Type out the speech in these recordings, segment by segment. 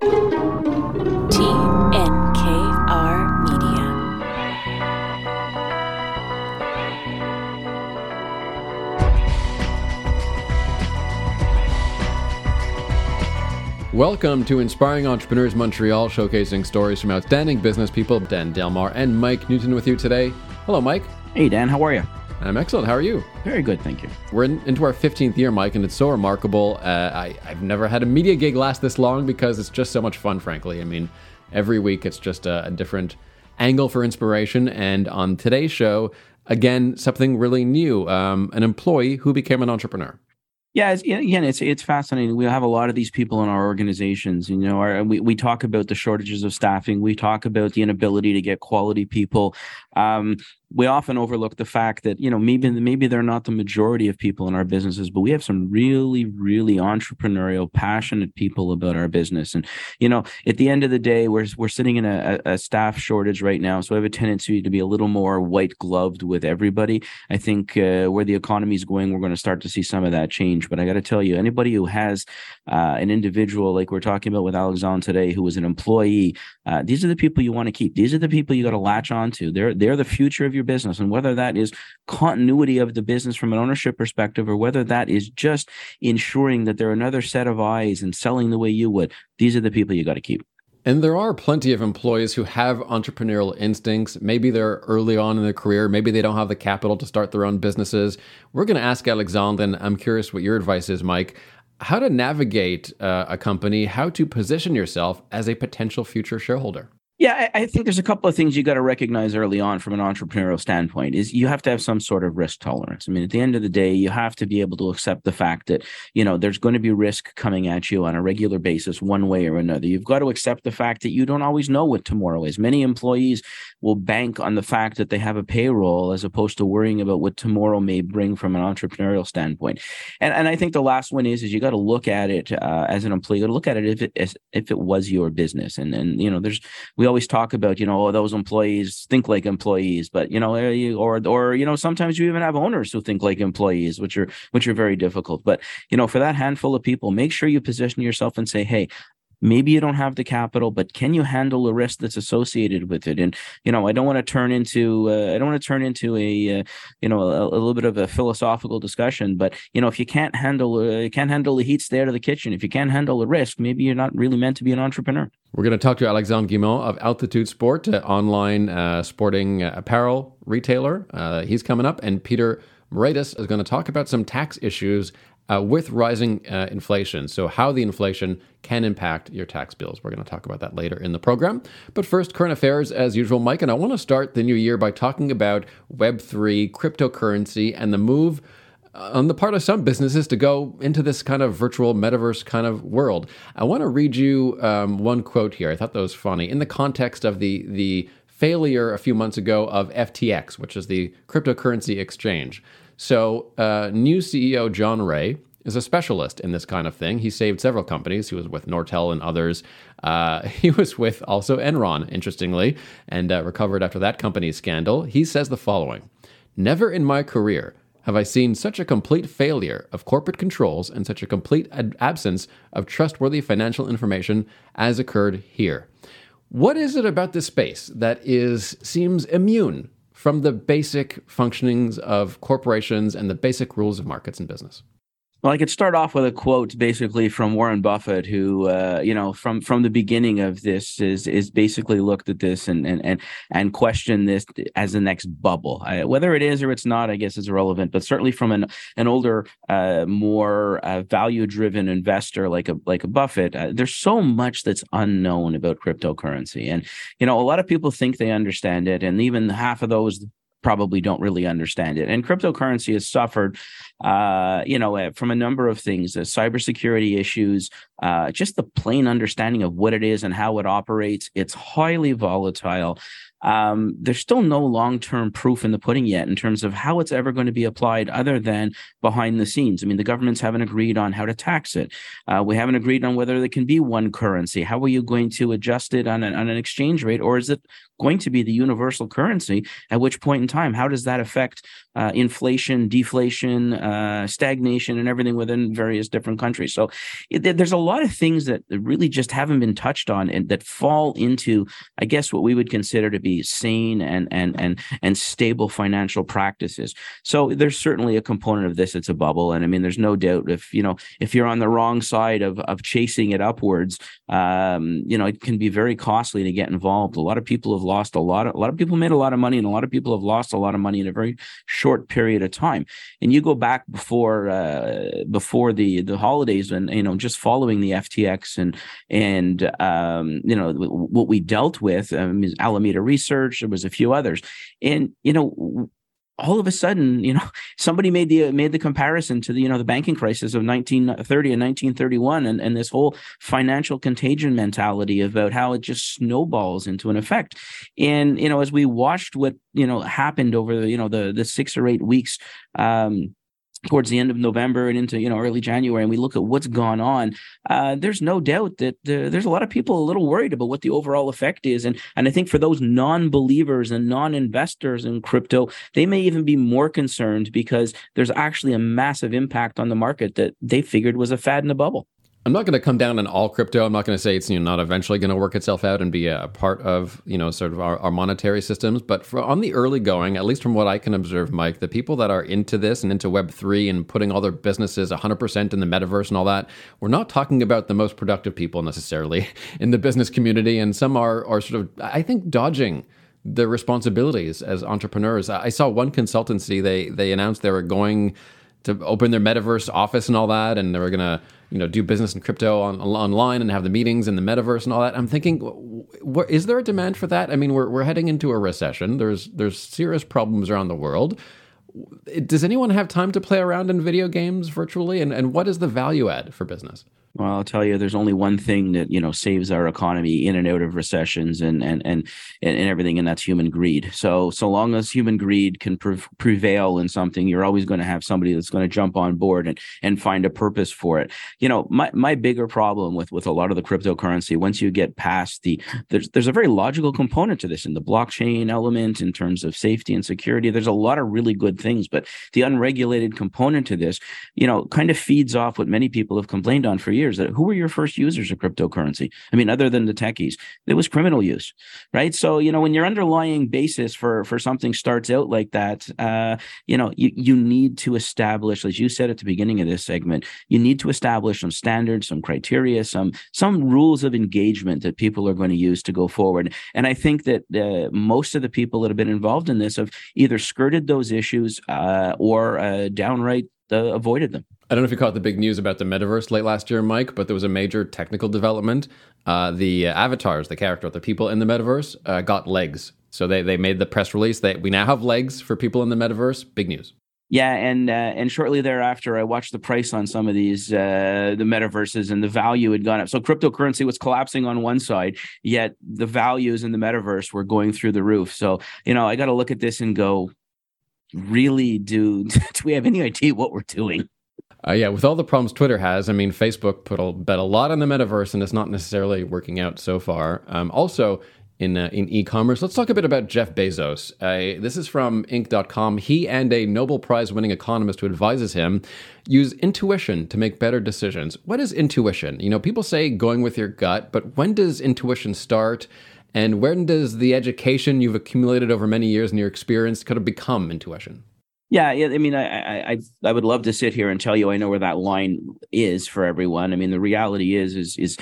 TNKR Media. Welcome to Inspiring Entrepreneurs Montreal, showcasing stories from outstanding business people. Dan Delmar and Mike Newton with you today. Hello, Mike. Hey, Dan, how are you? I'm excellent. How are you? Very good, thank you. We're in, into our 15th year, Mike, and it's so remarkable. Uh, I, I've never had a media gig last this long because it's just so much fun, frankly. I mean, every week it's just a, a different angle for inspiration. And on today's show, again, something really new um, an employee who became an entrepreneur. Yeah, it's, again, it's it's fascinating. We have a lot of these people in our organizations. You know, our, we we talk about the shortages of staffing. We talk about the inability to get quality people. Um, we often overlook the fact that you know maybe maybe they're not the majority of people in our businesses but we have some really really entrepreneurial passionate people about our business. And you know at the end of the day we're we're sitting in a, a staff shortage right now so i have a tendency to be a little more white gloved with everybody. I think uh, where the economy is going we're going to start to see some of that change. But i got to tell you anybody who has uh, an individual like we're talking about with alexandre today who was an employee uh, these are the people you want to keep. These are the people you got to latch on to they're they're the future of your business and whether that is continuity of the business from an ownership perspective or whether that is just ensuring that they're another set of eyes and selling the way you would these are the people you got to keep and there are plenty of employees who have entrepreneurial instincts. Maybe they're early on in their career. Maybe they don't have the capital to start their own businesses. We're going to ask Alexandre, and I'm curious what your advice is, Mike, how to navigate uh, a company, how to position yourself as a potential future shareholder. Yeah, I, think there's a couple of things you got to recognize early on from an entrepreneurial standpoint. Is you have to have some sort of risk tolerance. I mean, at the end of the day, you have to be able to accept the fact that you know there's going to be risk coming at you on a regular basis, one way or another. You've got to accept the fact that you don't always know what tomorrow is. Many employees will bank on the fact that they have a payroll as opposed to worrying about what tomorrow may bring from an entrepreneurial standpoint. And and I think the last one is is you got to look at it uh, as an employee. You got to look at it if it as, if it was your business. And and you know, there's we always talk about you know oh, those employees think like employees but you know eh, or or you know sometimes you even have owners who think like employees which are which are very difficult. But you know for that handful of people make sure you position yourself and say hey maybe you don't have the capital but can you handle the risk that's associated with it? And you know i don't want to turn into uh, i don't want to turn into a uh, you know a, a, little bit of a philosophical discussion but you know if you can't handle uh, you can't handle the heat stay out of the kitchen. If you can't handle the risk maybe you're not really meant to be an entrepreneur. We're going to talk to alexandre guimond of altitude sport uh, online uh, sporting uh, apparel retailer. He's coming up and peter Moraitis is going to talk about some tax issues uh, with rising uh, inflation. So, how the inflation can impact your tax bills. We're going to talk about that later in the program. But first, current affairs as usual, Mike. And I want to start the new year by talking about Web3, cryptocurrency, and the move uh, on the part of some businesses to go into this kind of virtual metaverse kind of world. I want to read you um, one quote here. I thought that was funny in the context of the the failure a few months ago of FTX, which is the cryptocurrency exchange. So, uh, new CEO John Ray is a specialist in this kind of thing. He saved several companies. He was with Nortel and others. Uh, he was with also Enron, interestingly, and uh, recovered after that company's scandal. He says the following Never in my career have I seen such a complete failure of corporate controls and such a complete ad- absence of trustworthy financial information as occurred here. What is it about this space that is seems immune from the basic functionings of corporations and the basic rules of markets and business. Well, I could start off with a quote basically from Warren Buffett, who, uh, you know, from from the beginning of this is is basically looked at this and and and and questioned this as the next bubble. I, whether it is or it's not, I guess is irrelevant. But certainly from an an older, uh, more uh, value driven investor like a like a Buffett, uh, there's so much that's unknown about cryptocurrency, and you know, a lot of people think they understand it, and even half of those probably don't really understand it. And cryptocurrency has suffered, uh, you know, eh, from a number of things: uh, cybersecurity issues, uh, just the plain understanding of what it is and how it operates. It's highly volatile um, there's still no long term proof in the pudding yet in terms of how it's ever going to be applied other than behind the scenes. I mean, the governments haven't agreed on how to tax it. Uh, we haven't agreed on whether there can be one currency. How are you going to adjust it on an, on an exchange rate? Or is it going to be the universal currency? At which point in time, how does that affect uh, inflation, deflation, uh, stagnation, and everything within various different countries. So it, there's a lot of things that really just haven't been touched on and that fall into, I guess, what we would consider to be sane and and and and stable financial practices. So there's certainly a component of this. It's a bubble, and I mean, there's no doubt if you know if you're on the wrong side of of chasing it upwards, um, you know, it can be very costly to get involved. A lot of people have lost a lot. Of, a lot of people made a lot of money, and a lot of people have lost a lot of money in a very short period of time. And you go back before uh, before the the holidays, and you know, just following the FTX and and um, you know what we dealt with. Um, Alameda Research. There was a few others, and you know all of a sudden, you know, somebody made the made the comparison to the you know the banking crisis of 1930 and 1931, and and this whole financial contagion mentality about how it just snowballs into an effect. And you know, as we watched what you know happened over the you know the the six or eight weeks. Um, towards the end of November and into you know early January, and we look at what's gone on, uh, there's no doubt that uh, there's a lot of people a little worried about what the overall effect is, and and I think for those non-believers and non-investors in crypto, they may even be more concerned because there's actually a massive impact on the market that they figured was a fad in a bubble. I'm not going to come down on all crypto. I'm not going to say it's you know not eventually going to work itself out and be a part of you know sort of our, our monetary systems. But for, on the early going, at least from what I can observe, Mike, the people that are into this and into Web three and putting all their businesses 100% in the metaverse and all that, we're not talking about the most productive people necessarily in the business community, and some are are sort of I think dodging the responsibilities as entrepreneurs. I saw one consultancy they they announced they were going to open their metaverse office and all that, and they were gonna you know do business in crypto on, online and have the meetings in the metaverse and all that. I'm thinking, is there a demand for that? I mean, we're we're heading into a recession. There's there's serious problems around the world. Does anyone have time to play around in video games virtually? And and what is the value add for business? Well, I'll tell you, there's only one thing that you know saves our economy in and out of recessions and and and and, everything, and that's human greed. So so long as human greed can pre- prevail in something, you're always going to have somebody that's going to jump on board and and find a purpose for it. You know, my my bigger problem with with a lot of the cryptocurrency, once you get past the there's there's a very logical component to this in the blockchain element in terms of safety and security. There's a lot of really good things, but the unregulated component to this, you know, kind of feeds off what many people have complained on for years years who were your first users of cryptocurrency? I mean, other than the techies, it was criminal use, right? So, you know, when your underlying basis for for something starts out like that, uh, you know, you, you need to establish, as you said at the beginning of this segment, you need to establish some standards, some criteria, some some rules of engagement that people are going to use to go forward. And I think that uh, most of the people that have been involved in this have either skirted those issues uh, or uh, downright uh, avoided them. I don't know if you caught the big news about the metaverse late last year, Mike, but there was a major technical development. Uh, the uh, avatars, the character, the people in the metaverse uh, got legs. So they, they made the press release that we now have legs for people in the metaverse. Big news. Yeah, and uh, and shortly thereafter, I watched the price on some of these uh, the metaverses, and the value had gone up. So cryptocurrency was collapsing on one side, yet the values in the metaverse were going through the roof. So you know, I got to look at this and go, really, do do we have any idea what we're doing? Uh, yeah, with all the problems Twitter has, I mean, Facebook put a, bet a lot on the metaverse, and it's not necessarily working out so far. Um, also, in uh, in e-commerce, let's talk a bit about Jeff Bezos. Uh, this is from Inc.com. He and a Nobel Prize winning economist who advises him use intuition to make better decisions. What is intuition? You know, people say going with your gut, but when does intuition start? And when does the education you've accumulated over many years and your experience kind of become intuition? Yeah, yeah. I mean, I, I I would love to sit here and tell you I know where that line is for everyone. I mean, the reality is is is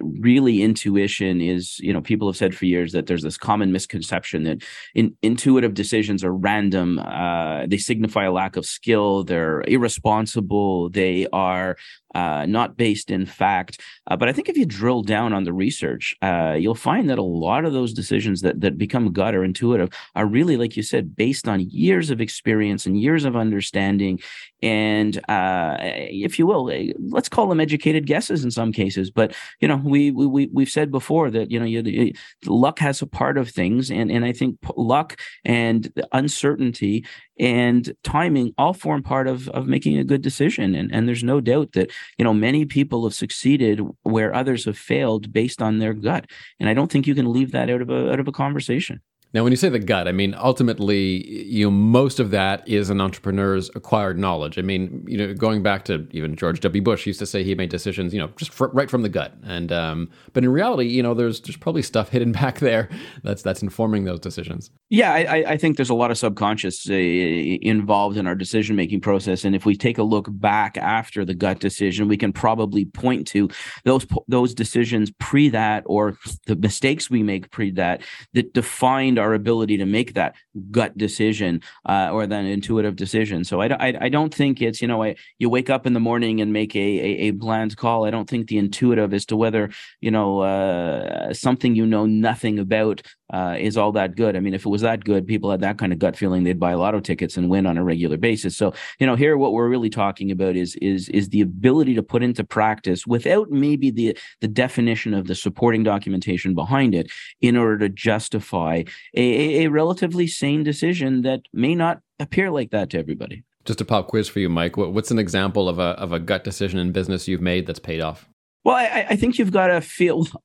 really intuition is you know people have said for years that there's this common misconception that in, intuitive decisions are random. Uh, they signify a lack of skill. They're irresponsible. They are uh, not based in fact. Uh, but I think if you drill down on the research, uh, you'll find that a lot of those decisions that that become gut or intuitive are really, like you said, based on years of experience and years of understanding, and uh, if you will, eh, let's call them educated guesses in some cases. But you know, we we we've said before that you know you, luck has a part of things, and and I think luck and uncertainty and timing all form part of of making a good decision. And and there's no doubt that you know many people have succeeded where others have failed based on their gut. And i don't think you can leave that out of a out of a conversation Now, when you say the gut, I mean ultimately, you know, most of that is an entrepreneur's acquired knowledge. I mean, you know, going back to even George W. Bush used to say he made decisions, you know, just fr- right from the gut. And um, but in reality, you know, there's there's probably stuff hidden back there that's that's informing those decisions. Yeah, I, I think there's a lot of subconscious uh, involved in our decision making process, and if we take a look back after the gut decision, we can probably point to those those decisions pre that or the mistakes we make pre that that defined our ability to make that gut decision uh, or that intuitive decision. So I, I, I, don't think it's, you know, I, you wake up in the morning and make a, a, a bland call. I don't think the intuitive as to whether, you know, uh, something you know nothing about uh, is all that good. I mean, if it was that good, people had that kind of gut feeling, they'd buy lotto tickets and win on a regular basis. So, you know, here what we're really talking about is is is the ability to put into practice without maybe the the definition of the supporting documentation behind it, in order to justify a, a relatively sane decision that may not appear like that to everybody. Just a pop quiz for you, Mike. What's an example of a of a gut decision in business you've made that's paid off? Well, I, I think you've got to feel.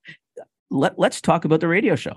Let, let's talk about the radio show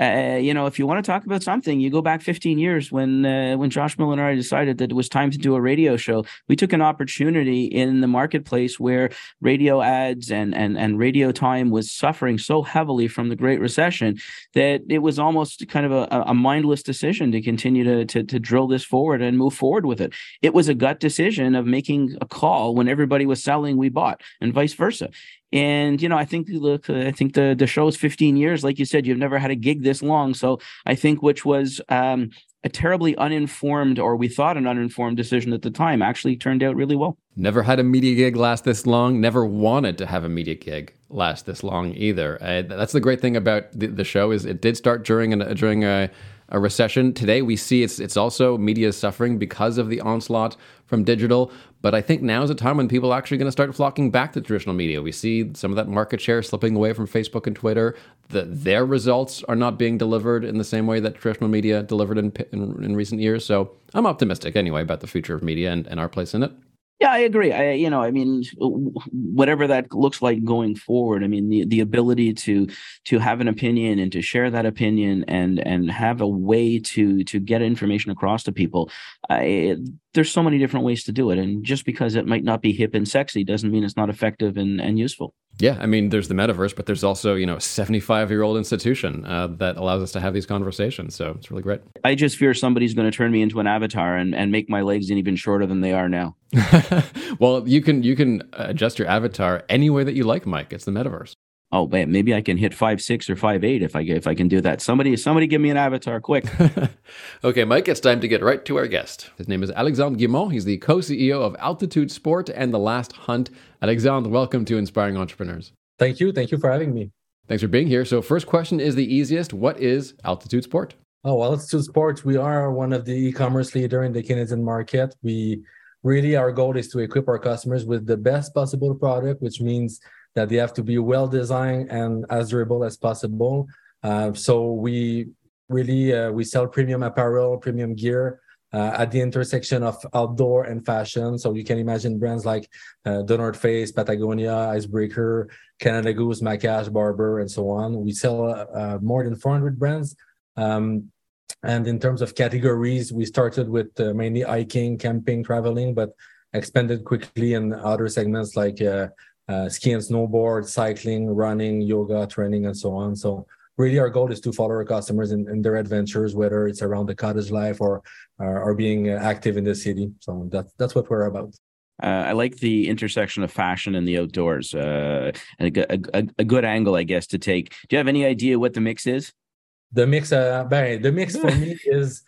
uh, you know, if you want to talk about something, you go back 15 years when uh, when Josh Miller and I decided that it was time to do a radio show. We took an opportunity in the marketplace where radio ads and and and radio time was suffering so heavily from the Great Recession that it was almost kind of a, a mindless decision to continue to, to to drill this forward and move forward with it. It was a gut decision of making a call when everybody was selling, we bought, and vice versa. And you know, I think look, I think the the show is 15 years. Like you said, you've never had a gig this long. So I think which was um, a terribly uninformed, or we thought an uninformed decision at the time, actually turned out really well. Never had a media gig last this long. Never wanted to have a media gig last this long either. Uh, that's the great thing about the, the, show is it did start during an, during a a recession. Today we see it's it's also media is suffering because of the onslaught from digital. But I think now is a time when people are actually going to start flocking back to traditional media. We see some of that market share slipping away from Facebook and Twitter. The, their results are not being delivered in the same way that traditional media delivered in, in, in recent years. So I'm optimistic anyway about the future of media and, and our place in it. Yeah, I agree. I, you know, I mean, whatever that looks like going forward. I mean, the the ability to to have an opinion and to share that opinion and and have a way to to get information across to people. I, there's so many different ways to do it, and just because it might not be hip and sexy doesn't mean it's not effective and and useful. Yeah, I mean, there's the metaverse, but there's also you know, 75 year old institution uh, that allows us to have these conversations. So it's really great. I just fear somebody's going to turn me into an avatar and, and make my legs even shorter than they are now. well, you can you can adjust your avatar any way that you like, Mike. It's the metaverse oh man, maybe I can hit five six or five eight if I if I can do that. Somebody somebody give me an avatar quick. okay, Mike, it's time to get right to our guest. His name is Alexandre Guimond. He's the co-CEO of Altitude Sport and The Last Hunt. Alexandre, welcome to Inspiring Entrepreneurs. Thank you. Thank you for having me. Thanks for being here. So, first question is the easiest. What is Altitude Sport? Oh, well, Altitude Sport, we are one of the e-commerce leader in the Canadian market. We really our goal is to equip our customers with the best possible product, which means that they have to be well designed and as durable as possible. Uh, so we really uh, we sell premium apparel, premium gear uh, at the intersection of outdoor and fashion. So you can imagine brands like uh, The North Face, Patagonia, Icebreaker, Canada Goose, Mackage, Barbour, and so on. We sell uh, more than 400 brands. Um, and in terms of categories, we started with uh, mainly hiking, camping, traveling, but expanded quickly in other segments like uh, uh, ski and snowboard, cycling, running, yoga, training, and so on. So really our goal is to follow our customers in, in their adventures, whether it's around the cottage life or uh, or being active in the city. So that's that's what we're about. Uh, I like the intersection of fashion and the outdoors. Uh, and a, a, a, good angle, I guess, to take. Do you have any idea what the mix is? The mix, uh, the mix for me is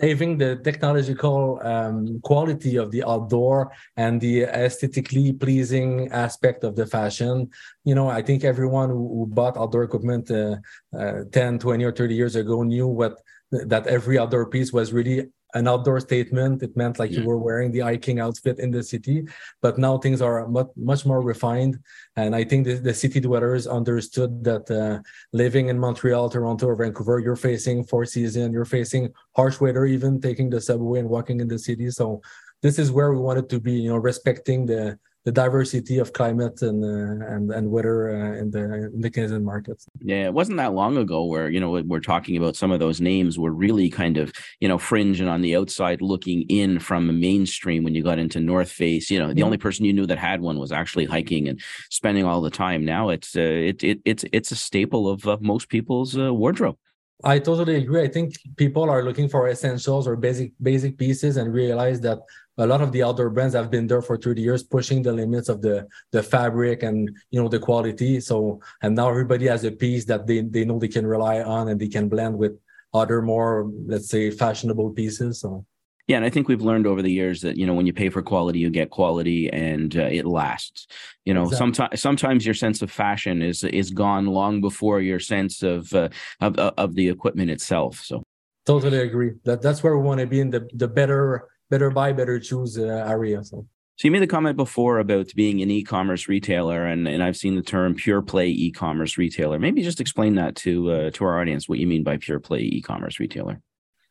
having the technological um, quality of the outdoor and the aesthetically pleasing aspect of the fashion. You know i think everyone who, bought outdoor equipment uh, uh, 10 20 or 30 years ago knew what that every outdoor piece was really an outdoor statement. It meant like yeah. you were wearing the hiking outfit in the city. But now things are much, much more refined. And I think the, the city dwellers understood that uh, living in Montreal, Toronto, or Vancouver, you're facing four season, you're facing harsh weather, even taking the subway and walking in the city. So this is where we wanted to be, you know, respecting the the diversity of climate and uh, and and weather uh, in the in the Canadian markets. Yeah, it wasn't that long ago where you know we're talking about some of those names were really kind of you know fringe and on the outside looking in from the mainstream when you got into North Face. You know, the mm-hmm. only person you knew that had one was actually hiking and spending all the time. Now it's uh, it, it it's it's a staple of, of most people's uh, wardrobe. I totally agree. I think people are looking for essentials or basic basic pieces and realize that a lot of the outdoor brands have been there for 30 years pushing the limits of the the fabric and you know the quality so and now everybody has a piece that they, they know they can rely on and they can blend with other more let's say fashionable pieces so yeah, and I think we've learned over the years that you know when you pay for quality, you get quality, and uh, it lasts. You know, exactly. sometimes sometimes your sense of fashion is is gone long before your sense of uh, of of the equipment itself. So totally agree. That that's where we want to be in the the better better buy, better choose uh, area. So. So you made the comment before about being an e-commerce retailer, and, and I've seen the term pure play e-commerce retailer. Maybe just explain that to uh, to our audience what you mean by pure play e-commerce retailer.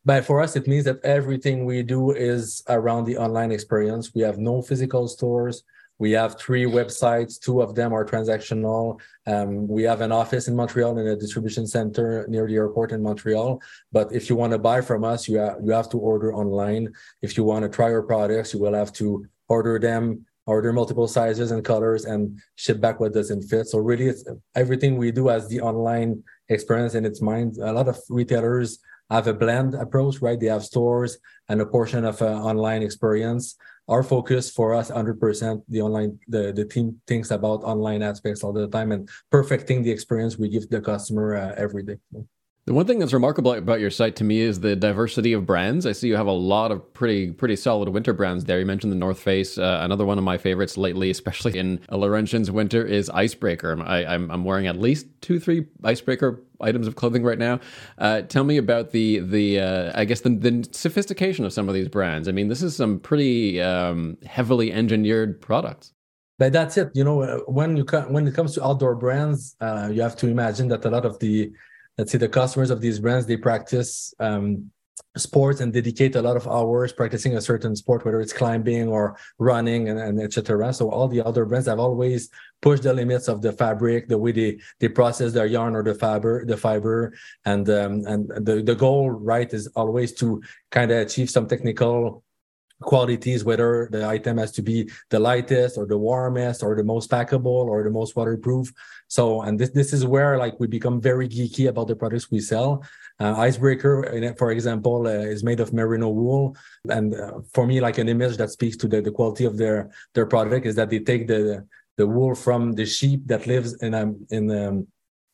But for us, it means that everything we do is around the online experience. We have no physical stores. We have three websites. Two of them are transactional. Um, we have an office in Montreal and a distribution center near the airport in Montreal. But if you want to buy from us, you have, you have to order online. If you want to try our products, you will have to order them, order multiple sizes and colors, and ship back what doesn't fit. So really, it's everything we do as the online experience in its mind. A lot of retailers have a blend approach, right? They have stores and a portion of an online experience our focus for us 100% the online the, the team thinks about online aspects all the time and perfecting the experience we give the customer uh, every day the one thing that's remarkable about your site to me is the diversity of brands. I see you have a lot of pretty pretty solid winter brands there. You mentioned the North Face. Uh, another one of my favorites lately, especially in Laurentian's winter, is Icebreaker. I, am I'm, I'm wearing at least two, three Icebreaker items of clothing right now. Uh, tell me about the the uh, I guess the, the sophistication of some of these brands. I mean, this is some pretty um, heavily engineered products. But that's it. You know, when you when it comes to outdoor brands, uh, you have to imagine that a lot of the let's say the customers of these brands they practice um, sports and dedicate a lot of hours practicing a certain sport whether it's climbing or running and, and etc so all the other brands have always pushed the limits of the fabric the way they they process their yarn or the fiber the fiber and um, and the, the goal right is always to kind of achieve some technical qualities, whether the item has to be the lightest or the warmest or the most packable or the most waterproof. So, and this this is where like we become very geeky about the products we sell. Uh, Icebreaker, for example, uh, is made of merino wool, and uh, for me, like an image that speaks to the, the quality of their their product is that they take the the wool from the sheep that lives in um, in um,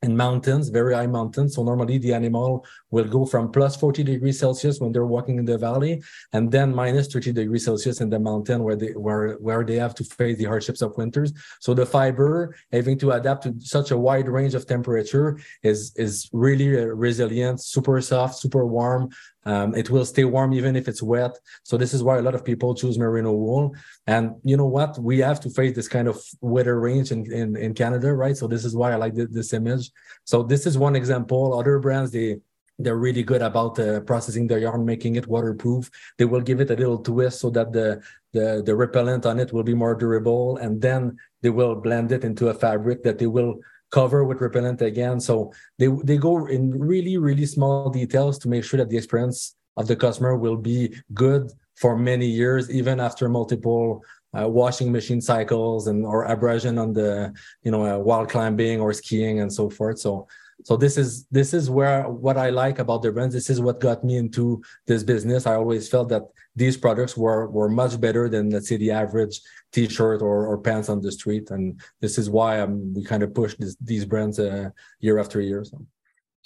in mountains, very high mountains. So normally the animal will go from plus 40 degrees Celsius when they're walking in the valley, and then minus 30 degrees Celsius in the mountain where they where where they have to face the hardships of winters. So the fiber having to adapt to such a wide range of temperature is is really resilient, super soft, super warm, um, it will stay warm even if it's wet. So this is why a lot of people choose merino wool. And you know what? We have to face this kind of weather range in, in, in Canada, right? So this is why I like this image. So this is one example. Other brands, they they're really good about uh, processing their yarn, making it waterproof. They will give it a little twist so that the, the the repellent on it will be more durable, and then they will blend it into a fabric that they will cover with repellent again. So they they go in really really small details to make sure that the experience of the customer will be good for many years, even after multiple uh, washing machine cycles and or abrasion on the you know uh, while climbing or skiing and so forth. So so this is this is where what i like about the brands this is what got me into this business i always felt that these products were were much better than let's say the average t-shirt or, or pants on the street and this is why um, we kind of push this, these brands uh, year after year so.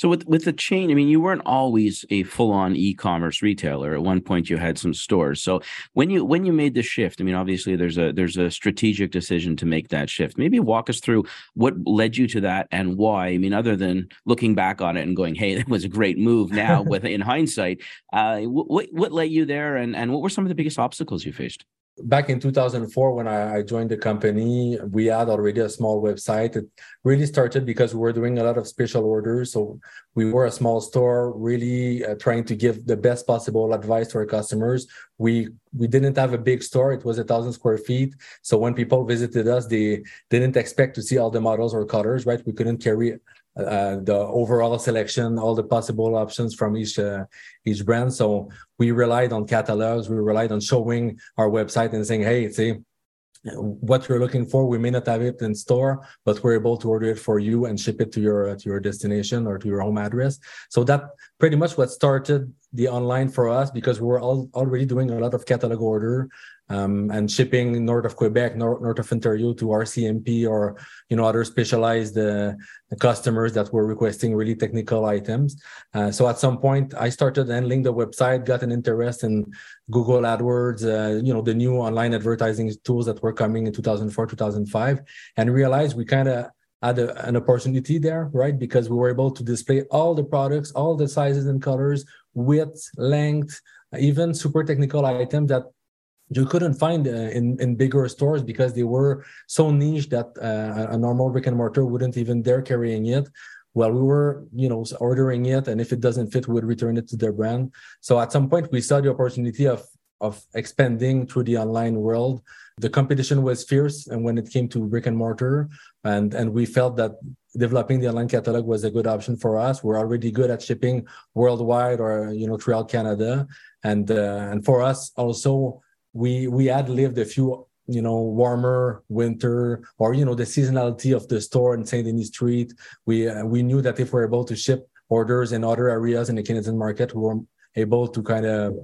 So with with the chain, I mean, you weren't always a full on e commerce retailer. At one point, you had some stores. So when you when you made the shift, I mean, obviously there's a there's a strategic decision to make that shift. Maybe walk us through what led you to that and why. I mean, other than looking back on it and going, "Hey, that was a great move." Now, with in hindsight, uh, what what led you there, and and what were some of the biggest obstacles you faced? Back in 2004 when I, I, joined the company we had already a small website. It really started because we were doing a lot of special orders. So we were a small store really uh, trying to give the best possible advice to our customers. We we didn't have a big store. It was a thousand square feet. So when people visited us they didn't expect to see all the models or colors right? We couldn't carry uh, the overall selection, all the possible options from each uh, each brand. So we relied on catalogs. We relied on showing our website and saying, "Hey, see what you're looking for. We may not have it in store, but we're able to order it for you and ship it to your to your destination or to your home address." So that pretty much what started the online for us because we were all, already doing a lot of catalog order um, and shipping north of Quebec, north, north of Ontario to RCMP or you know other specialized uh, customers that were requesting really technical items. Uh, so at some point, I started handling the website, got an interest in Google AdWords, uh, you know the new online advertising tools that were coming in 2004, 2005, and realized we kind of had a, an opportunity there, right? Because we were able to display all the products, all the sizes and colors, width, length, even super technical items that you couldn't find uh, in in bigger stores because they were so niche that uh, a normal brick and mortar wouldn't even dare carrying it well we were you know ordering it. And if it doesn't fit we would return it to their brand. So at some point we saw the opportunity of of expanding through the online world. The competition was fierce and when it came to brick and mortar and and we felt that developing the online catalog was a good option for us. We're already good at shipping worldwide or you know throughout canada. And uh, and for us also we we had lived a few you know warmer winter or you know the seasonality of the store in Saint Denis Street. We uh, we knew that if we're able to ship orders in other areas in the Canadian market, we were able to kind of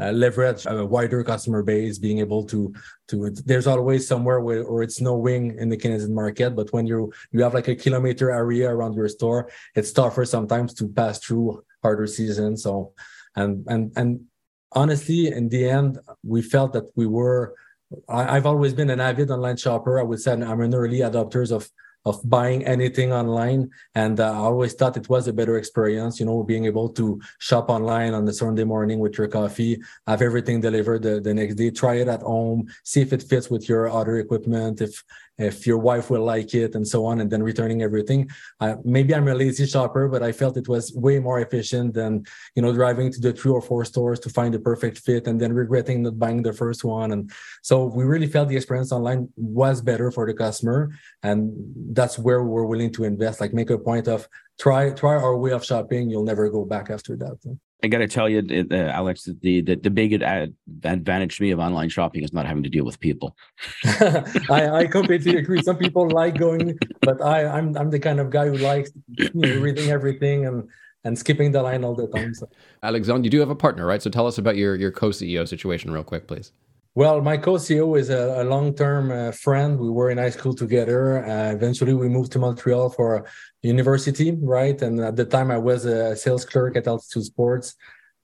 uh, leverage a wider customer base, being able to to. There's always somewhere where, where it's no snowing in the Canadian market, but when you you have like a kilometer area around your store, it's tougher sometimes to pass through harder seasons. So, and and and honestly, in the end, we felt that we were. I, have always been an avid online shopper. I would say I'm an early adopter of of buying anything online. And uh, I always thought it was a better experience, you know, being able to shop online on the Sunday morning with your coffee, have everything delivered the, the next day, try it at home, see if it fits with your other equipment, if if your wife will like it and so on and then returning everything. Uh, maybe i'm a lazy shopper but i felt it was way more efficient than you know driving to the three or four stores to find the perfect fit and then regretting not buying the first one. And so we really felt the experience online was better for the customer. And that's where we're willing to invest like make a point of try try our way of shopping you'll never go back after that I got to tell you, uh, Alex, the, the the big advantage to me of online shopping is not having to deal with people. I, I completely agree. Some people like going, but I I'm I'm the kind of guy who likes you know, reading everything and and skipping the line all the time. So. Alexandre, you do have a partner, right? So tell us about your your co-CEO situation real quick, please. Well, my co-CEO is a, a long-term uh, friend. We were in high school together. Uh, eventually, we moved to Montreal for university, right? And at the time, I was a sales clerk at Altitude Sports,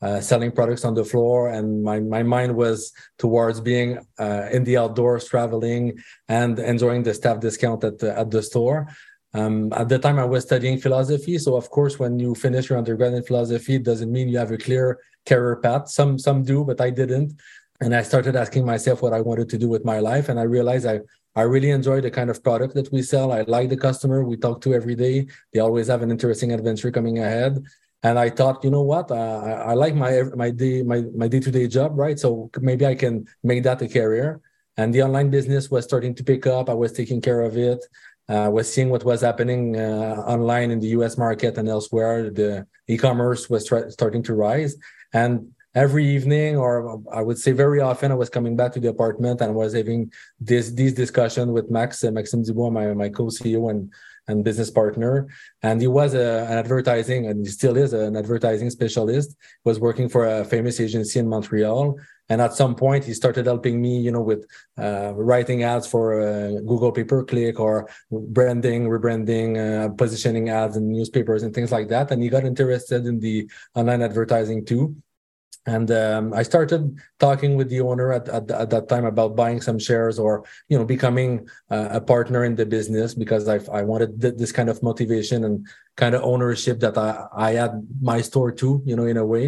uh, selling products on the floor. And my, my mind was towards being uh, in the outdoors, traveling, and enjoying the staff discount at the, at the store. Um, at the time, I was studying philosophy. So, of course, when you finish your undergrad in philosophy, it doesn't mean you have a clear career path. Some some do, but I didn't and I started asking myself what I wanted to do with my life. And I realized I, I really enjoy the kind of product that we sell. I like the customer we talk to every day. They always have an interesting adventure coming ahead. And I thought, you know what? Uh, I, I like my my day my my day to day job, right? So maybe I can make that a career. And the online business was starting to pick up. I was taking care of it. I uh, was seeing what was happening uh, online in the U.S. market and elsewhere. The e-commerce was tra- starting to rise, and every evening or i would say very often i was coming back to the apartment and was having this this discussion with max uh, maxime dubois my, my co-ceo and and business partner. And he was a, an advertising and he still is an advertising specialist. Was working for a famous agency in montreal. And at some point he started helping me you know with uh, writing ads for uh, google pay per click or branding rebranding uh, positioning ads in newspapers and things like that. And he got interested in the online advertising too and um, I started talking with the owner at, at, at, that time about buying some shares or you know becoming uh, a partner in the business because I I wanted th- this kind of motivation and kind of ownership that I, I had my store too you know in a way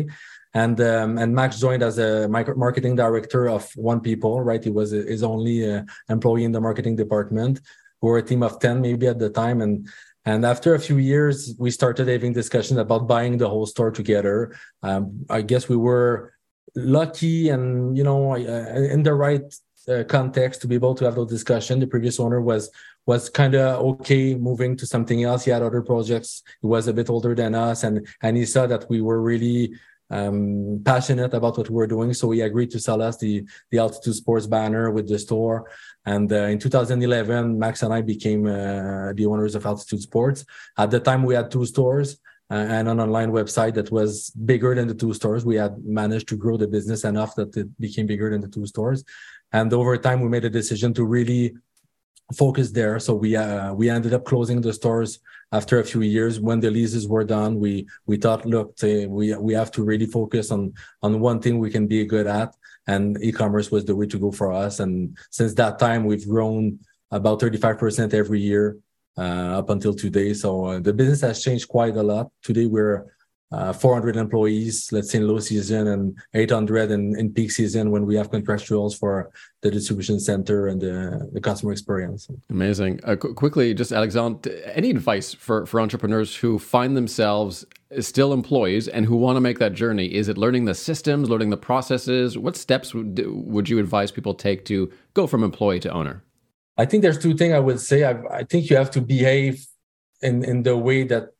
and um, and Max joined as a marketing director of one people. Right, he was his only uh, employee in the marketing department. We were a team of ten maybe at the time, and and after a few years, we started having discussions about buying the whole store together. Um, I guess we were lucky and you know in the right uh, context to be able to have those discussion. The previous owner was was kind of okay moving to something else. He had other projects. He was a bit older than us, and and he saw that we were really um, passionate about what we were doing. So he agreed to sell us the the Altitude Sports banner with the store. And uh, in 2011, Max and I became uh, the owners of Altitude Sports. At the time, we had two stores uh, and an online website that was bigger than the two stores. We had managed to grow the business enough that it became bigger than the two stores. And over time, we made a decision to really focus there. So we uh, we ended up closing the stores after a few years. When the leases were done, we we thought, look, we we have to really focus on on one thing we can be good at, and e-commerce was the way to go for us. And since that time, we've grown about 35% every year uh, up until today. So uh, the business has changed quite a lot. Today we're uh, 400 employees, let's say in low season, and 800 in, in peak season when we have contractuals for the distribution center and the, the customer experience. Amazing. Uh, qu- quickly, just Alexandre, any advice for, for entrepreneurs who find themselves still employees and who want to make that journey? Is it learning the systems, learning the processes? What steps would, would you advise people take to go from employee to owner? I think there's two things I would say. I, I think you have to behave in, in the way that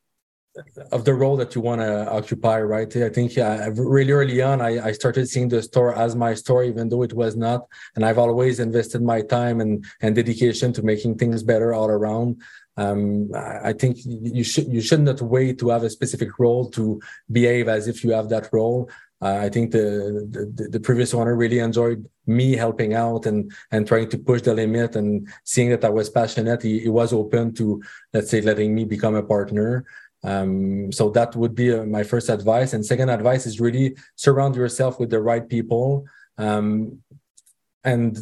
of the role that you want to occupy, right? I think really early on, I, I, started seeing the store as my store, even though it was not. And I've always invested my time and, and dedication to making things better all around. Um, I think you should you should not wait to have a specific role to behave as if you have that role. Uh, I think the, the, the previous owner really enjoyed me helping out and and trying to push the limit and seeing that I was passionate. He, he was open to let's say letting me become a partner. Um, so that would be uh, my first advice. And second advice is really surround yourself with the right people um, and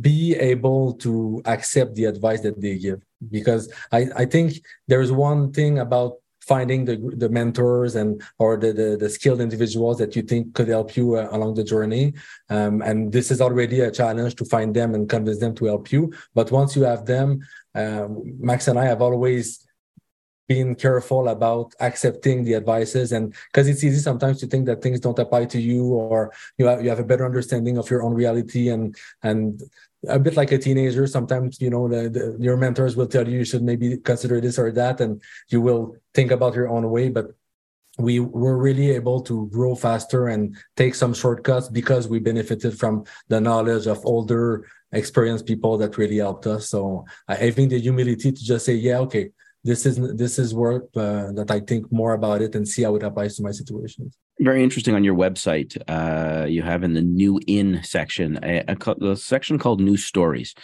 be able to accept the advice that they give. Because I, I think there's one thing about finding the, the mentors and or the, the, the skilled individuals that you think could help you uh, along the journey um, and this is already a challenge to find them and convince them to help you but once you have them um, max and i have always being careful about accepting the advices. And because it's easy sometimes to think that things don't apply to you or you have, you have a better understanding of your own reality. And and a bit like a teenager sometimes you know the, the, your mentors will tell you you should maybe consider this or that and you will think about your own way. But we were really able to grow faster and take some shortcuts because we benefited from the knowledge of older experienced people that really helped us. So i think the humility to just say yeah okay this is this is work uh, that I think more about it and see how it applies to my situations. Very interesting on your website. Uh, you have in the new in section a, a, a section called new stories,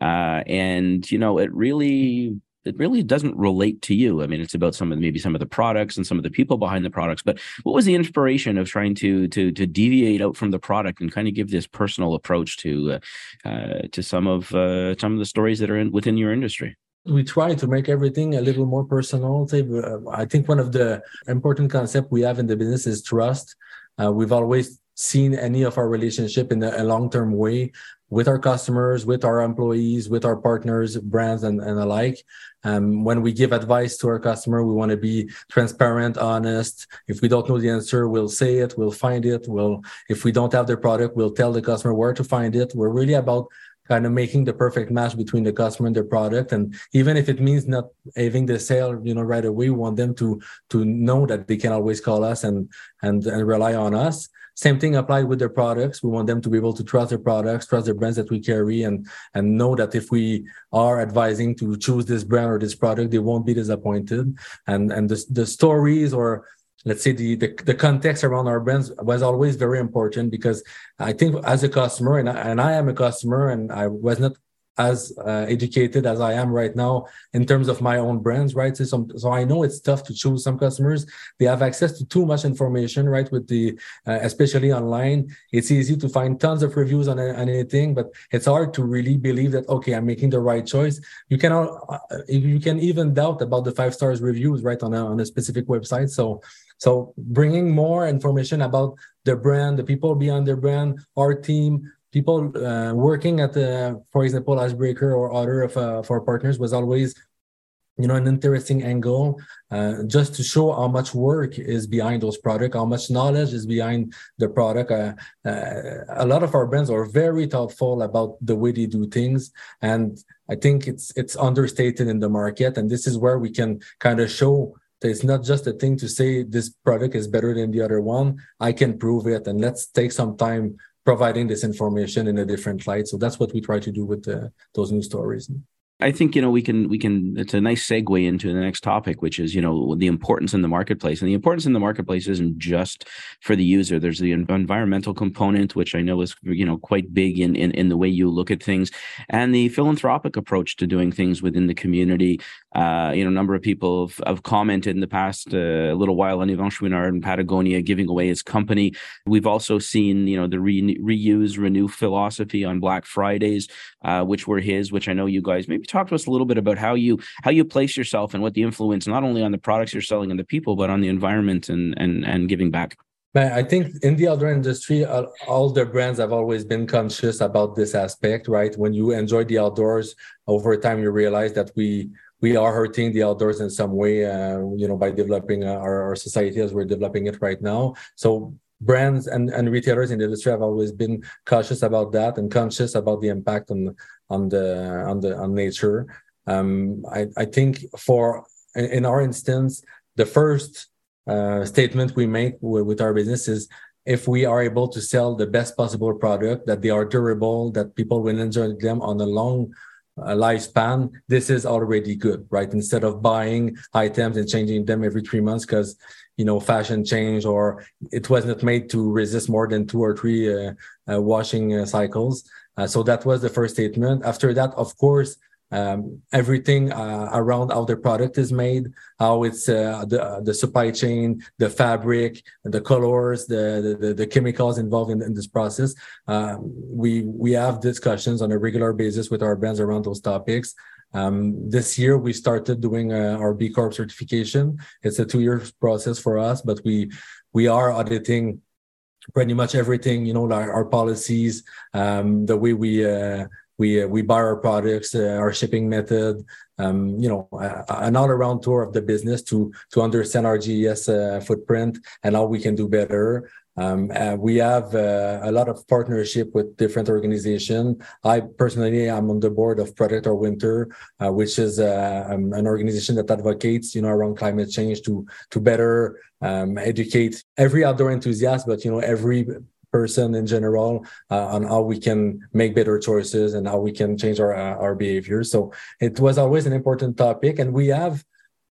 uh, and you know it really it really doesn't relate to you. I mean, it's about some of maybe some of the products and some of the people behind the products. But what was the inspiration of trying to to to deviate out from the product and kind of give this personal approach to uh, uh, to some of uh, some of the stories that are in within your industry? We try to make everything a little more personal. Uh, I think one of the important concepts we have in the business is trust. Uh, we've always seen any of our relationship in a, long-term way with our customers, with our employees, with our partners, brands, and, and alike. Um, when we give advice to our customer, we want to be transparent, honest. If we don't know the answer, we'll say it, we'll find it. We'll, if we don't have the product, we'll tell the customer where to find it. We're really about kind of making the perfect match between the customer and their product. And even if it means not having the sale you know right away we want them to to know that they can always call us and and, and rely on us. Same thing applied with their products. We want them to be able to trust their products trust the brands that we carry and and know that if we are advising to choose this brand or this product they won't be disappointed. And and the, the stories or let's say the, the, the context around our brands was always very important because I think as a customer and I, and I am a customer and I was not as uh, educated as I am right now in terms of my own brands, right? So, some, so I know it's tough to choose some customers. They have access to too much information, right? With the, uh, especially online, it's easy to find tons of reviews on, on, anything, but it's hard to really believe that, okay, I'm making the right choice. You cannot, uh, you can even doubt about the five stars reviews, right? On a, on a specific website. So, so bringing more information about the brand, the people behind their brand, our team, people uh, working at the, for example, Icebreaker or other of, uh, partners was always you know an interesting angle uh, just to show how much work is behind those products how much knowledge is behind the product. Uh, uh, a lot of our brands are very thoughtful about the way they do things and i think it's it's understated in the market and this is where we can kind of show that it's not just a thing to say this product is better than the other one i can prove it and let's take some time providing this information in a different light. So that's what we try to do with the, those new stories. I think you know we can we can it's a nice segue into the next topic which is you know the importance in the marketplace. And the importance in the marketplace isn't just for the user. There's the environmental component which I know is you know quite big in in, in the way you look at things and the philanthropic approach to doing things within the community. Uh, you know a number of people have, have commented in the past uh, little while on Yvon Chouinard in Patagonia giving away his company. We've also seen you know the re- reuse renew philosophy on Black Fridays uh, which were his which I know you guys maybe talk to us a little bit about how you how you place yourself and what the influence not only on the products you're selling and the people, but on the environment and and and giving back. I think in the outdoor industry, all the brands have always been conscious about this aspect, right? When you enjoy the outdoors, over time you realize that we we are hurting the outdoors in some way, uh, you know, by developing uh, our, our society as we're developing it right now. So brands and, and retailers in the industry have always been cautious about that and conscious about the impact on on the on the on nature. Um, I, I think for in our instance, the first uh, statement we make with, our business is if we are able to sell the best possible product, that they are durable, that people will enjoy them on a long uh, lifespan, this is already good, right? Instead of buying items and changing them every three months because you know fashion change or it wasn't made to resist more than two or three uh, uh, washing uh, cycles. Uh, so that was the first statement. After that, of course, um, everything uh, around how the product is made, how it's the the supply chain, the fabric, the colors, the the, the chemicals involved in, in this process. Um, we we have discussions on a regular basis with our brands around those topics. Um, this year we started doing uh, our B Corp certification. It's a two-year process for us, but we we are auditing pretty much everything. You know, our, our policies, um, the way we uh, we uh, we buy our products, uh, our shipping method. Um, you know, an all-around tour of the business to to understand our GES uh, footprint and how we can do better. Um, uh, we have uh, a lot of partnership with different organizations. I personally I'm on the board of Protect Our Winter, uh, which is uh, um, an organization that advocates, you know, around climate change to to better um, educate every outdoor enthusiast, but you know, every person in general uh, on how we can make better choices and how we can change our uh, our behavior. So it was always an important topic, and we have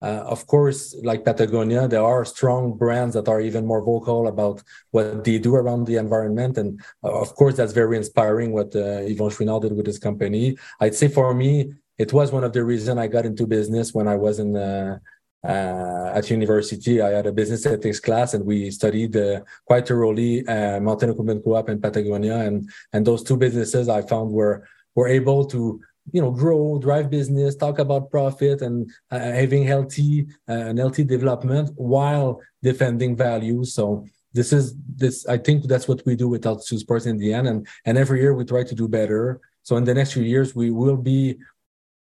uh, of course, like Patagonia, there are strong brands that are even more vocal about what they do around the environment. And uh, of course, that's very inspiring what uh, Yvon Chouinard did with his company. I'd say for me, it was one of the reasons I got into business when I was in uh, uh, at university. I had a business ethics class, and we studied uh, quite thoroughly uh, Mountain Equipment Co-op and Patagonia, and and those two businesses I found were were able to you know grow drive business talk about profit and uh, having healthy uh, and healthy development while defending values so this is this i think that's what we do with altitude sports in the end and and every year we try to do better so in the next few years we will be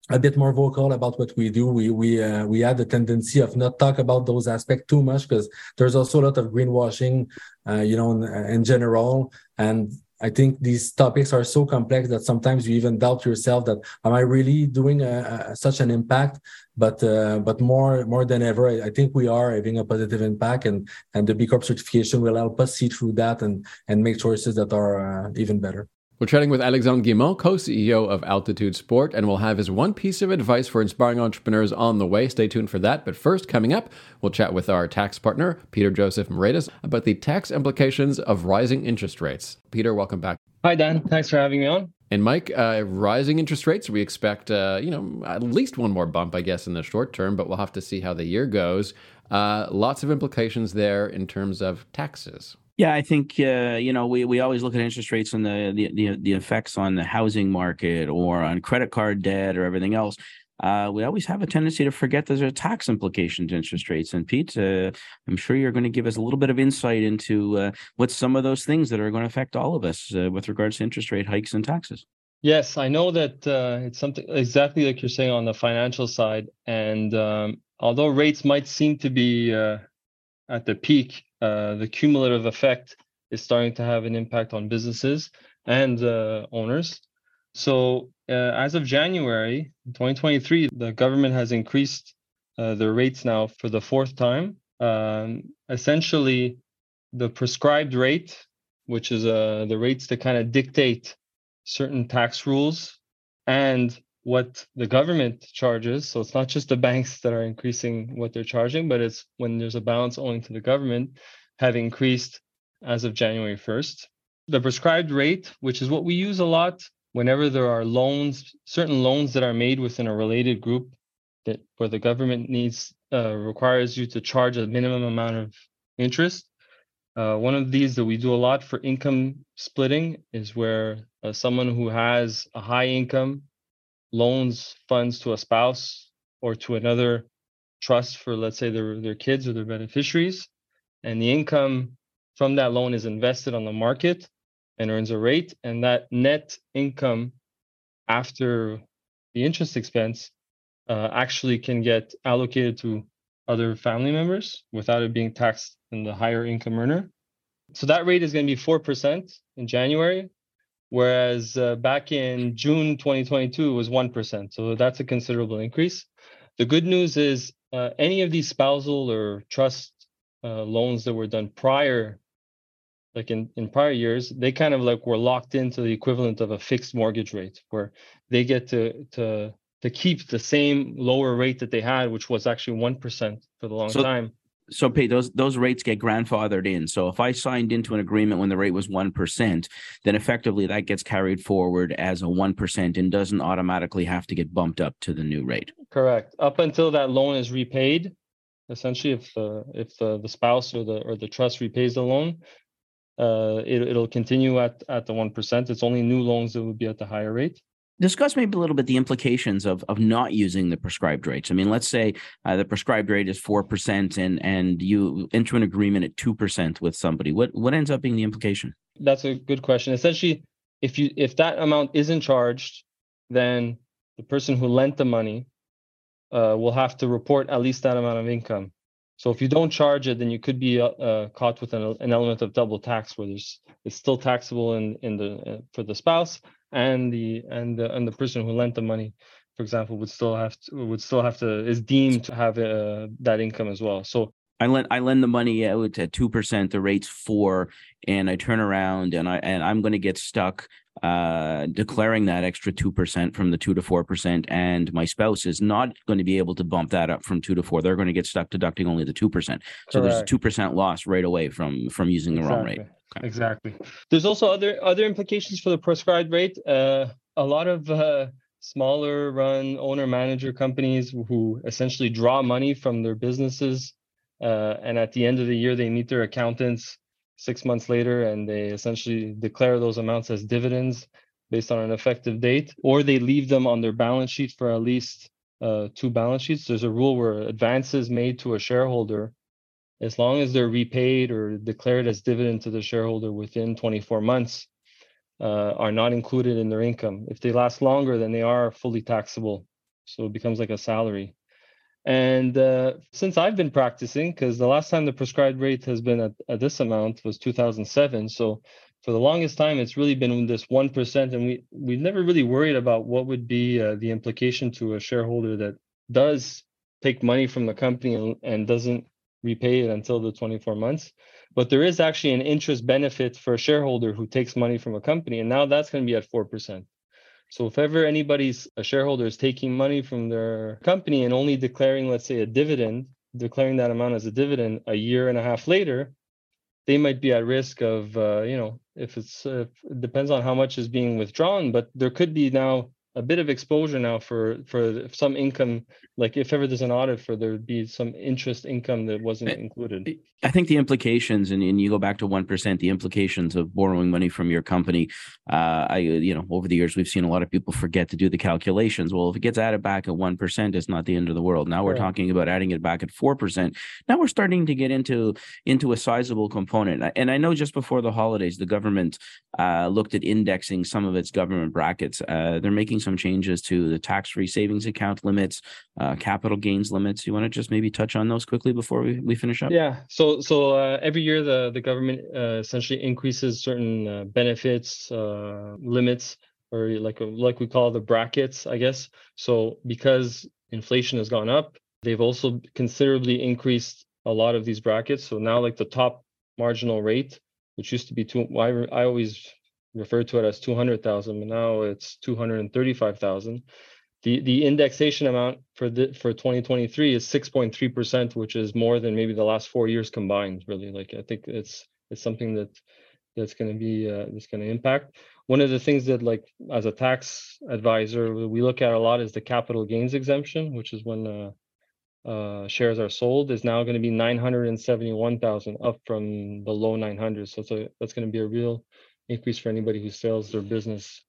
a bit more vocal about what we do. We we uh, we had the tendency of not talk about those aspects too much because there's also a lot of greenwashing, uh, you know, in, in, general. And I think these topics are so complex that sometimes you even doubt yourself that am I really doing a, a, such an impact? But uh, but more more than ever, I, I, think we are having a positive impact, and and the B Corp certification will help us see through that and and make choices that are uh, even better. We're chatting with Alexandre Guimond, co CEO of Altitude Sport, and we'll have his one piece of advice for inspiring entrepreneurs on the way. Stay tuned for that. But first, coming up, we'll chat with our tax partner, Peter Joseph Moraitis, about the tax implications of rising interest rates. Peter, welcome back. Hi, Dan. Thanks for having me on. And Mike, uh, rising interest rates, we expect, uh, you know, at least one more bump, I guess, in the short term, but we'll have to see how the year goes. Uh, lots of implications there in terms of taxes. Yeah, I think uh, you know we, we always look at interest rates and the, the, the the effects on the housing market or on credit card debt or everything else. Uh, we always have a tendency to forget there's a tax implication to interest rates. And Pete, uh, I'm sure you're going to give us a little bit of insight into uh, what some of those things that are going to affect all of us uh, with regards to interest rate hikes and taxes. Yes, I know that uh, it's something exactly like you're saying on the financial side. And um, although rates might seem to be at the peak, uh, the cumulative effect is starting to have an impact on businesses and uh, owners. So, uh, as of January 2023, the government has increased uh, the rates now for the fourth time. Um, essentially, the prescribed rate, which is uh, the rates that kind of dictate certain tax rules, and what the government charges. So it's not just the banks that are increasing what they're charging, but it's when there's a balance owing to the government, have increased as of January 1st. The prescribed rate, which is what we use a lot whenever there are loans, certain loans that are made within a related group that where the government needs uh, requires you to charge a minimum amount of interest. Uh, one of these that we do a lot for income splitting is where uh, someone who has a high income loans funds to a spouse or to another trust for let's say their their kids or their beneficiaries and the income from that loan is invested on the market and earns a rate and that net income after the interest expense uh, actually can get allocated to other family members without it being taxed in the higher income earner. So that rate is going to be 4% in january whereas uh, back in June 2022 it was 1%. So that's a considerable increase. The good news is uh, any of these spousal or trust uh, loans that were done prior, like in, in prior years, they kind of like were locked into the equivalent of a fixed mortgage rate where they get to to to keep the same lower rate that they had, which was actually 1% for the long so, time so pay those those rates get grandfathered in. So if I signed into an agreement when the rate was one percent, then effectively that gets carried forward as a one percent and doesn't automatically have to get bumped up to the new rate. Correct. Up until that loan is repaid, essentially, if the if the, the spouse or the or the trust repays the loan, uh, it, it'll continue at at the one percent. It's only new loans that would be at the higher rate discuss maybe a little bit the implications of of not using the prescribed rates. I mean, let's say uh, the prescribed rate is four percent, and and you enter an agreement at two percent with somebody. What what ends up being the implication? That's a good question. Essentially, if you if that amount isn't charged, then the person who lent the money uh, will have to report at least that amount of income. So if you don't charge it, then you could be uh, caught with an, an, element of double tax, where there's it's still taxable in in the uh, for the spouse, and the and the and the person who lent the money for example would still have to would still have to is deemed to have uh, that income as well so I lend I lend the money out at two percent. The rate's four, and I turn around and I and I'm going to get stuck uh, declaring that extra two percent from the two to four percent, and my spouse is not going to be able to bump that up from two to four. They're going to get stuck deducting only the two percent. So there's a two percent loss right away from from using the exactly. wrong rate. Okay. Exactly. There's also other other implications for the prescribed rate. Uh, a lot of uh, smaller run owner manager companies who essentially draw money from their businesses, uh, and at the end of the year they meet their accountants six months later and they essentially declare those amounts as dividends based on an effective date, or they leave them on their balance sheet for at least uh, two balance sheets. There's a rule where advances made to a shareholder as long as they're repaid or declared as dividend to the shareholder within 24 months, uh, are not included in their income. If they last longer, then they are fully taxable. So it becomes like a salary. And uh, since I've been practicing, because the last time the prescribed rate has been at, at this amount was 2007. So for the longest time, it's really been this 1%. And we, we've never really worried about what would be uh, the implication to a shareholder that does take money from the company and, and doesn't repay it until the 24 months. But there is actually an interest benefit for a shareholder who takes money from a company, and now that's going to be at 4%. So if ever anybody's a shareholder is taking money from their company and only declaring, let's say, a dividend, declaring that amount as a dividend a year and a half later, they might be at risk of uh, you know if it's uh, it depends on how much is being withdrawn but there could be now a bit of exposure now for for some income like if ever there's an audit for there would be some interest income that wasn't included. I think the implications and, and you go back to 1% the implications of borrowing money from your company uh, i you know over the years we've seen a lot of people forget to do the calculations. Well if it gets added back at 1% it's not the end of the world. Now we're right. talking about adding it back at 4% now we're starting to get into into a sizable component. And i know just before the holidays the government uh, looked at indexing some of its government brackets. Uh, they're making some changes to the tax-free savings account limits, uh, capital gains limits. You want to just maybe touch on those quickly before we, we finish up? Yeah. So so uh, every year the the government uh, essentially increases certain uh, benefits uh, limits or like like we call the brackets, I guess. So because inflation has gone up, they've also considerably increased a lot of these brackets. So now like the top marginal rate, which used to be two, I, I always referred to it as 200,000, but now it's 235,000. The the indexation amount for the for 2023 is 6.3%, which is more than maybe the last four years combined. Really, like I think it's it's something that that's going to be uh, that's going to impact. One of the things that like as a tax advisor we look at a lot is the capital gains exemption, which is when uh, uh, shares are sold is now going to be 971,000 up from the low 900. So, so that's going to be a real increase for anybody who sells their business.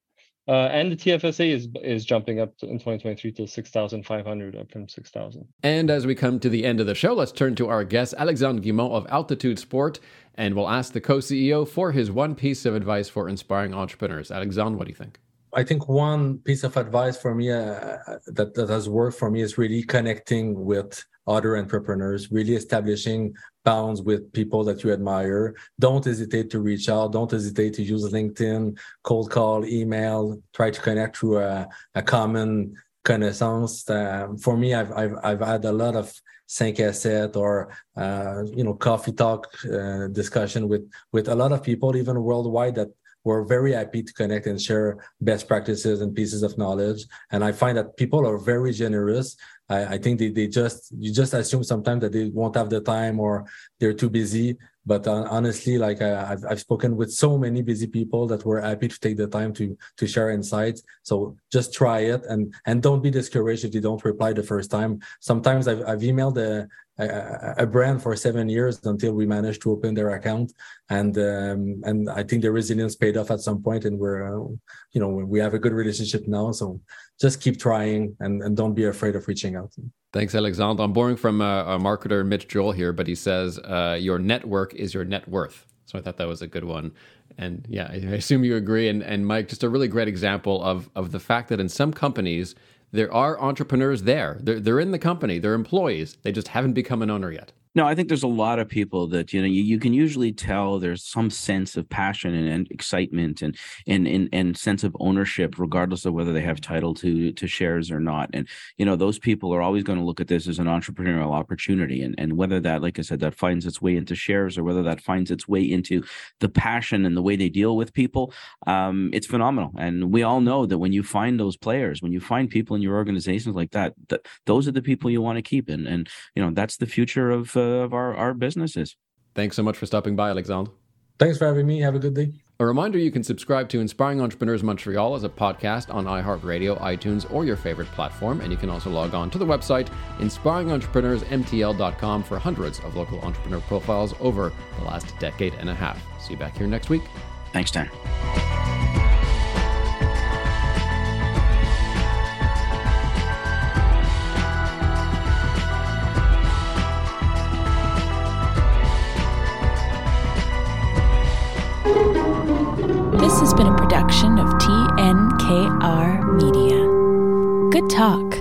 Uh, and the TFSA is is jumping up in 2023 to 6,500 up from 6,000. And as we come to the end of the show, let's turn to our guest, Alexandre Guimond of Altitude Sport, and we'll ask the co-CEO for his one piece of advice for inspiring entrepreneurs. Alexandre, what do you think? I think one piece of advice for me uh, that, that has worked for me is really connecting with other entrepreneurs, really establishing bounds with people that you admire. Don't hesitate to reach out. Don't hesitate to use LinkedIn, cold call, email, try to connect through a, a common connaissance. Um, for me, I've, I've, I've had a lot of 5 à or uh, you know coffee talk uh, discussion with with a lot of people even worldwide that we're very happy to connect and share best practices and pieces of knowledge. And I find that people are very generous. I, I think they, they just, you just assume sometimes that they won't have the time or they're too busy. But uh, honestly, like uh, I've, I've spoken with so many busy people that were happy to take the time to to share insights. So just try it and and don't be discouraged if they don't reply the first time. Sometimes I've, I've emailed a, a, brand for seven years until we managed to open their account, and um, and I think the resilience paid off at some point, and we're uh, you know we have a good relationship now. So just keep trying and and don't be afraid of reaching out. Thanks, Alexandre. I'm borrowing from a, a marketer, Mitch Joel, here, but he says uh, your network is your net worth. So I thought that was a good one. And yeah, I assume you agree. And, and Mike, just a really great example of, of the fact that in some companies, there are entrepreneurs there. They're, they're in the company, they're employees. They just haven't become an owner yet. No, I think there's a lot of people that you know you, you can usually tell there's some sense of passion and, and excitement and, and and and sense of ownership, regardless of whether they have title to to shares or not. And you know those people are always going to look at this as an entrepreneurial opportunity, and and whether that, like I said, that finds its way into shares or whether that finds its way into the passion and the way they deal with people, um, it's phenomenal. And we all know that when you find those players, when you find people in your organizations like that, that those are the people you want to keep, and and you know that's the future of of our, our businesses. Thanks so much for stopping by, Alexandre. Thanks for having me. Have a good day. A reminder you can subscribe to Inspiring Entrepreneurs Montreal as a podcast on iHeartRadio, iTunes, or your favorite platform. And you can also log on to the website inspiringentrepreneursmtl.com for hundreds of local entrepreneur profiles over the last decade and a half. See you back here next week. Thanks, Dan. Has been a production of TNKR Media. Good talk.